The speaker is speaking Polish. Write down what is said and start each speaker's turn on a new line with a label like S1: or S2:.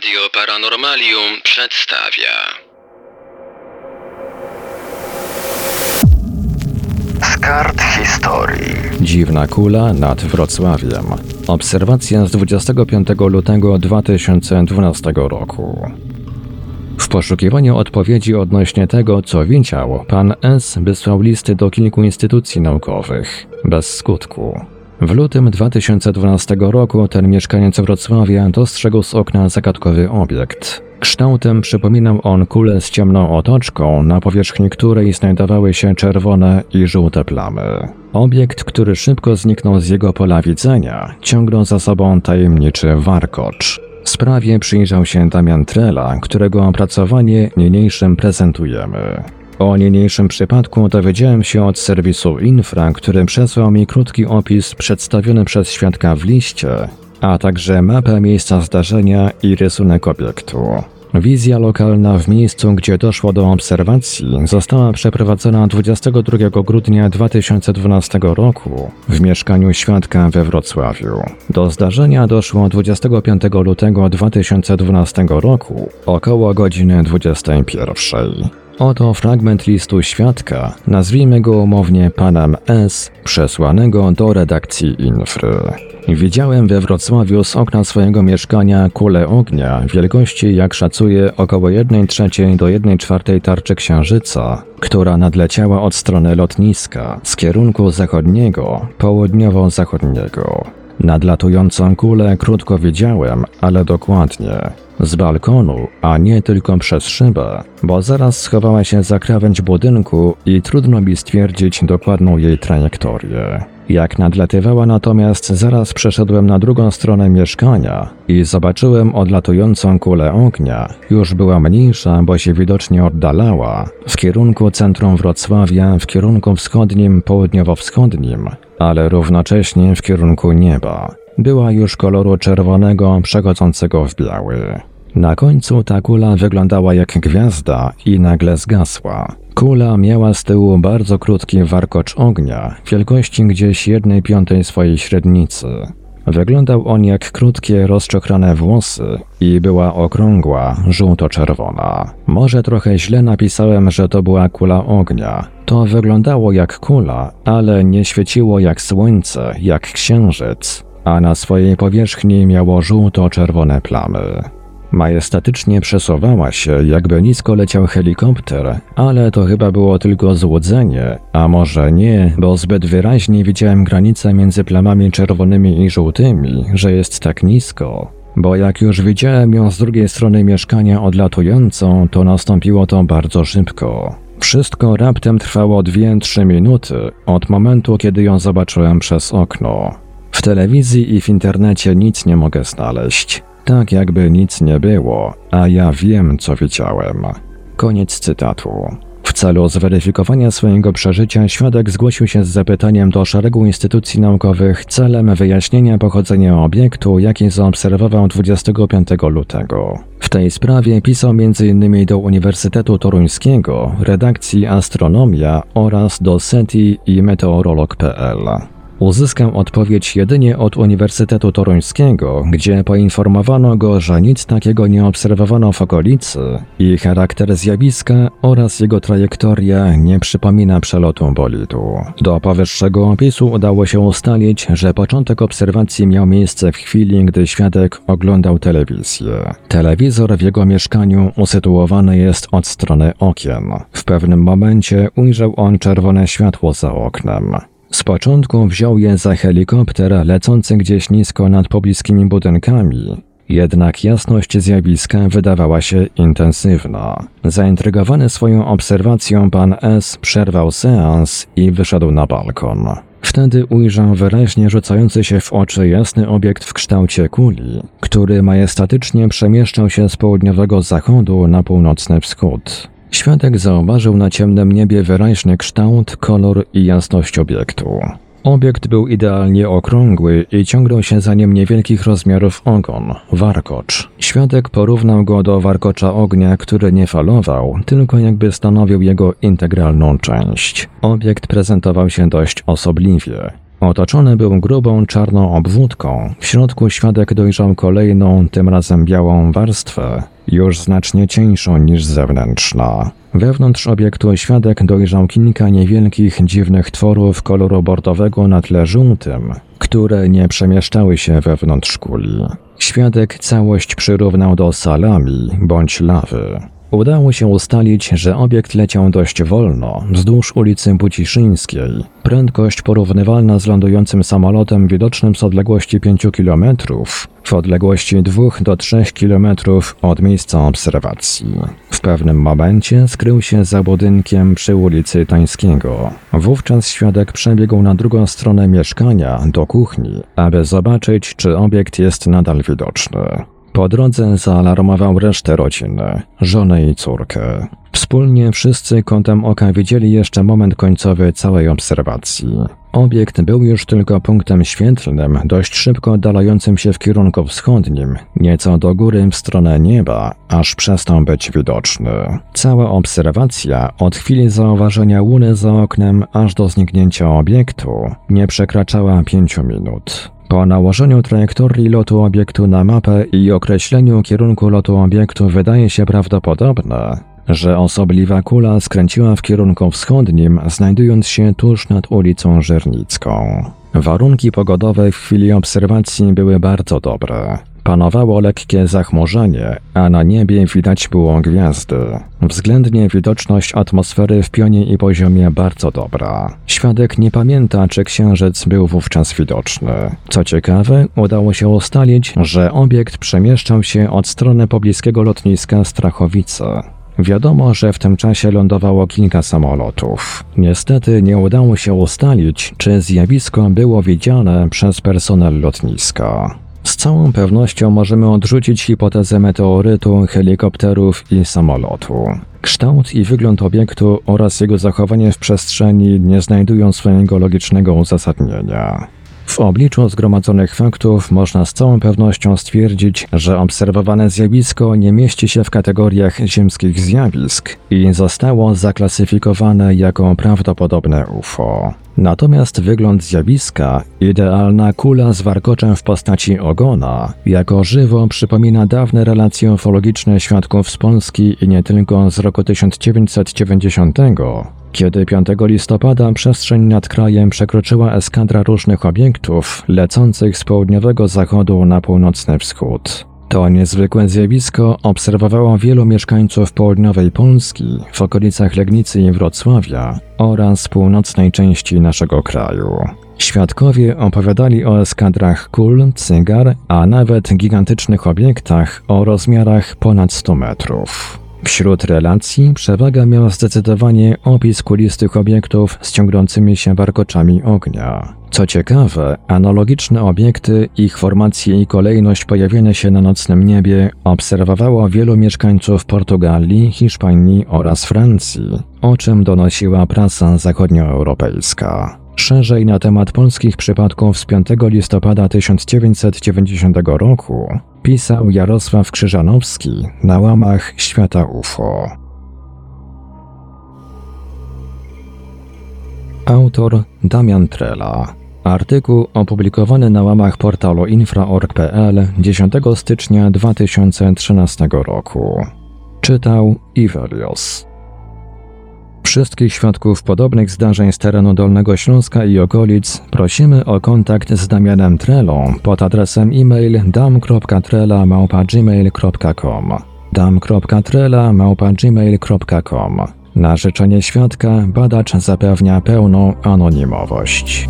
S1: Radio Paranormalium przedstawia.
S2: Z kart historii.
S3: Dziwna kula nad Wrocławiem. Obserwacja z 25 lutego 2012 roku. W poszukiwaniu odpowiedzi odnośnie tego, co widział, pan S. wysłał listy do kilku instytucji naukowych. Bez skutku. W lutym 2012 roku ten mieszkaniec Wrocławia dostrzegł z okna zagadkowy obiekt. Kształtem przypominał on kulę z ciemną otoczką, na powierzchni której znajdowały się czerwone i żółte plamy. Obiekt, który szybko zniknął z jego pola widzenia, ciągnął za sobą tajemniczy warkocz. Sprawie przyjrzał się Damian Trela, którego opracowanie niniejszym prezentujemy. O niniejszym przypadku dowiedziałem się od serwisu Infra, który przesłał mi krótki opis przedstawiony przez świadka w liście, a także mapę miejsca zdarzenia i rysunek obiektu. Wizja lokalna w miejscu, gdzie doszło do obserwacji, została przeprowadzona 22 grudnia 2012 roku w mieszkaniu świadka we Wrocławiu. Do zdarzenia doszło 25 lutego 2012 roku około godziny 21. Oto fragment listu świadka, nazwijmy go umownie panem S, przesłanego do redakcji Infry. Widziałem we Wrocławiu z okna swojego mieszkania kulę ognia wielkości, jak szacuję, około 1 trzeciej do 1 czwartej tarczy księżyca, która nadleciała od strony lotniska z kierunku zachodniego, południowo-zachodniego. Nadlatującą kulę krótko widziałem, ale dokładnie. Z balkonu, a nie tylko przez szybę, bo zaraz schowała się za krawędź budynku i trudno mi stwierdzić dokładną jej trajektorię. Jak nadlatywała natomiast, zaraz przeszedłem na drugą stronę mieszkania i zobaczyłem odlatującą kulę ognia. Już była mniejsza, bo się widocznie oddalała, w kierunku centrum Wrocławia, w kierunku wschodnim, południowo-wschodnim, ale równocześnie w kierunku nieba. Była już koloru czerwonego przechodzącego w biały. Na końcu ta kula wyglądała jak gwiazda i nagle zgasła. Kula miała z tyłu bardzo krótki warkocz ognia, wielkości gdzieś jednej piątej swojej średnicy. Wyglądał on jak krótkie, rozczochrane włosy i była okrągła, żółto-czerwona. Może trochę źle napisałem, że to była kula ognia. To wyglądało jak kula, ale nie świeciło jak słońce, jak księżyc, a na swojej powierzchni miało żółto-czerwone plamy. Majestatycznie przesuwała się, jakby nisko leciał helikopter, ale to chyba było tylko złudzenie, a może nie, bo zbyt wyraźnie widziałem granicę między plamami czerwonymi i żółtymi, że jest tak nisko. Bo jak już widziałem ją z drugiej strony mieszkania odlatującą, to nastąpiło to bardzo szybko. Wszystko raptem trwało 2-3 minuty od momentu, kiedy ją zobaczyłem przez okno. W telewizji i w internecie nic nie mogę znaleźć. Tak jakby nic nie było, a ja wiem, co widziałem. Koniec cytatu. W celu zweryfikowania swojego przeżycia świadek zgłosił się z zapytaniem do szeregu instytucji naukowych celem wyjaśnienia pochodzenia obiektu, jaki zaobserwował 25 lutego. W tej sprawie pisał m.in. do Uniwersytetu Toruńskiego, redakcji Astronomia oraz do SETI i Meteorolog.pl. Uzyskał odpowiedź jedynie od Uniwersytetu Toruńskiego, gdzie poinformowano go, że nic takiego nie obserwowano w okolicy i charakter zjawiska oraz jego trajektoria nie przypomina przelotu bolidu. Do powyższego opisu udało się ustalić, że początek obserwacji miał miejsce w chwili, gdy świadek oglądał telewizję. Telewizor w jego mieszkaniu usytuowany jest od strony okien. W pewnym momencie ujrzał on czerwone światło za oknem. Z początku wziął je za helikopter lecący gdzieś nisko nad pobliskimi budynkami. Jednak jasność zjawiska wydawała się intensywna. Zaintrygowany swoją obserwacją, pan S przerwał seans i wyszedł na balkon. Wtedy ujrzał wyraźnie rzucający się w oczy jasny obiekt w kształcie kuli, który majestatycznie przemieszczał się z południowego zachodu na północny wschód. Świadek zauważył na ciemnym niebie wyraźny kształt, kolor i jasność obiektu. Obiekt był idealnie okrągły i ciągnął się za nim niewielkich rozmiarów ogon, warkocz. Świadek porównał go do warkocza ognia, który nie falował, tylko jakby stanowił jego integralną część. Obiekt prezentował się dość osobliwie. Otoczony był grubą czarną obwódką. W środku świadek dojrzał kolejną, tym razem białą warstwę, już znacznie cieńszą niż zewnętrzna. Wewnątrz obiektu świadek dojrzał kilka niewielkich, dziwnych tworów koloru bordowego na tle żółtym, które nie przemieszczały się wewnątrz kuli. Świadek całość przyrównał do salami bądź lawy. Udało się ustalić, że obiekt leciał dość wolno, wzdłuż ulicy Buciszyńskiej. Prędkość porównywalna z lądującym samolotem widocznym z odległości 5 km, w odległości 2 do 3 km od miejsca obserwacji. W pewnym momencie skrył się za budynkiem przy ulicy Tańskiego. Wówczas świadek przebiegł na drugą stronę mieszkania, do kuchni, aby zobaczyć, czy obiekt jest nadal widoczny. Po drodze zaalarmował resztę rodziny, żonę i córkę. Wspólnie wszyscy kątem oka widzieli jeszcze moment końcowy całej obserwacji. Obiekt był już tylko punktem świetlnym, dość szybko oddalającym się w kierunku wschodnim, nieco do góry w stronę nieba, aż przestał być widoczny. Cała obserwacja, od chwili zauważenia łuny za oknem aż do zniknięcia obiektu, nie przekraczała pięciu minut. Po nałożeniu trajektorii lotu obiektu na mapę i określeniu kierunku lotu obiektu wydaje się prawdopodobne, że osobliwa kula skręciła w kierunku wschodnim, znajdując się tuż nad ulicą Żernicką. Warunki pogodowe w chwili obserwacji były bardzo dobre. Panowało lekkie zachmurzenie, a na niebie widać było gwiazdy. Względnie widoczność atmosfery w pionie i poziomie bardzo dobra. Świadek nie pamięta, czy księżyc był wówczas widoczny. Co ciekawe, udało się ustalić, że obiekt przemieszczał się od strony pobliskiego lotniska Strachowice. Wiadomo, że w tym czasie lądowało kilka samolotów. Niestety nie udało się ustalić, czy zjawisko było widziane przez personel lotniska. Z całą pewnością możemy odrzucić hipotezę meteorytu, helikopterów i samolotu. Kształt i wygląd obiektu oraz jego zachowanie w przestrzeni nie znajdują swojego logicznego uzasadnienia. W obliczu zgromadzonych faktów można z całą pewnością stwierdzić, że obserwowane zjawisko nie mieści się w kategoriach ziemskich zjawisk i zostało zaklasyfikowane jako prawdopodobne UFO. Natomiast wygląd zjawiska, idealna kula z warkoczem w postaci ogona, jako żywo przypomina dawne relacje ufologiczne świadków z Polski i nie tylko z roku 1990, kiedy 5 listopada przestrzeń nad krajem przekroczyła eskadra różnych obiektów lecących z południowego zachodu na północny wschód. To niezwykłe zjawisko obserwowało wielu mieszkańców południowej Polski, w okolicach Legnicy i Wrocławia oraz północnej części naszego kraju. Świadkowie opowiadali o eskadrach kul, cygar, a nawet gigantycznych obiektach o rozmiarach ponad 100 metrów. Wśród relacji przewaga miała zdecydowanie opis kulistych obiektów z ciągnącymi się warkoczami ognia. Co ciekawe, analogiczne obiekty, ich formacje i kolejność pojawienia się na nocnym niebie obserwowało wielu mieszkańców Portugalii, Hiszpanii oraz Francji, o czym donosiła prasa zachodnioeuropejska. Szerzej na temat polskich przypadków z 5 listopada 1990 roku pisał Jarosław Krzyżanowski na łamach Świata UFO. Autor Damian Trela. Artykuł opublikowany na łamach portalu infra.org.pl 10 stycznia 2013 roku. Czytał Ivelios. Wszystkich świadków podobnych zdarzeń z terenu Dolnego Śląska i okolic prosimy o kontakt z Damianem Trelą pod adresem e-mail dam.trela.gmail.com dam.trela.gmail.com Na życzenie świadka badacz zapewnia pełną anonimowość.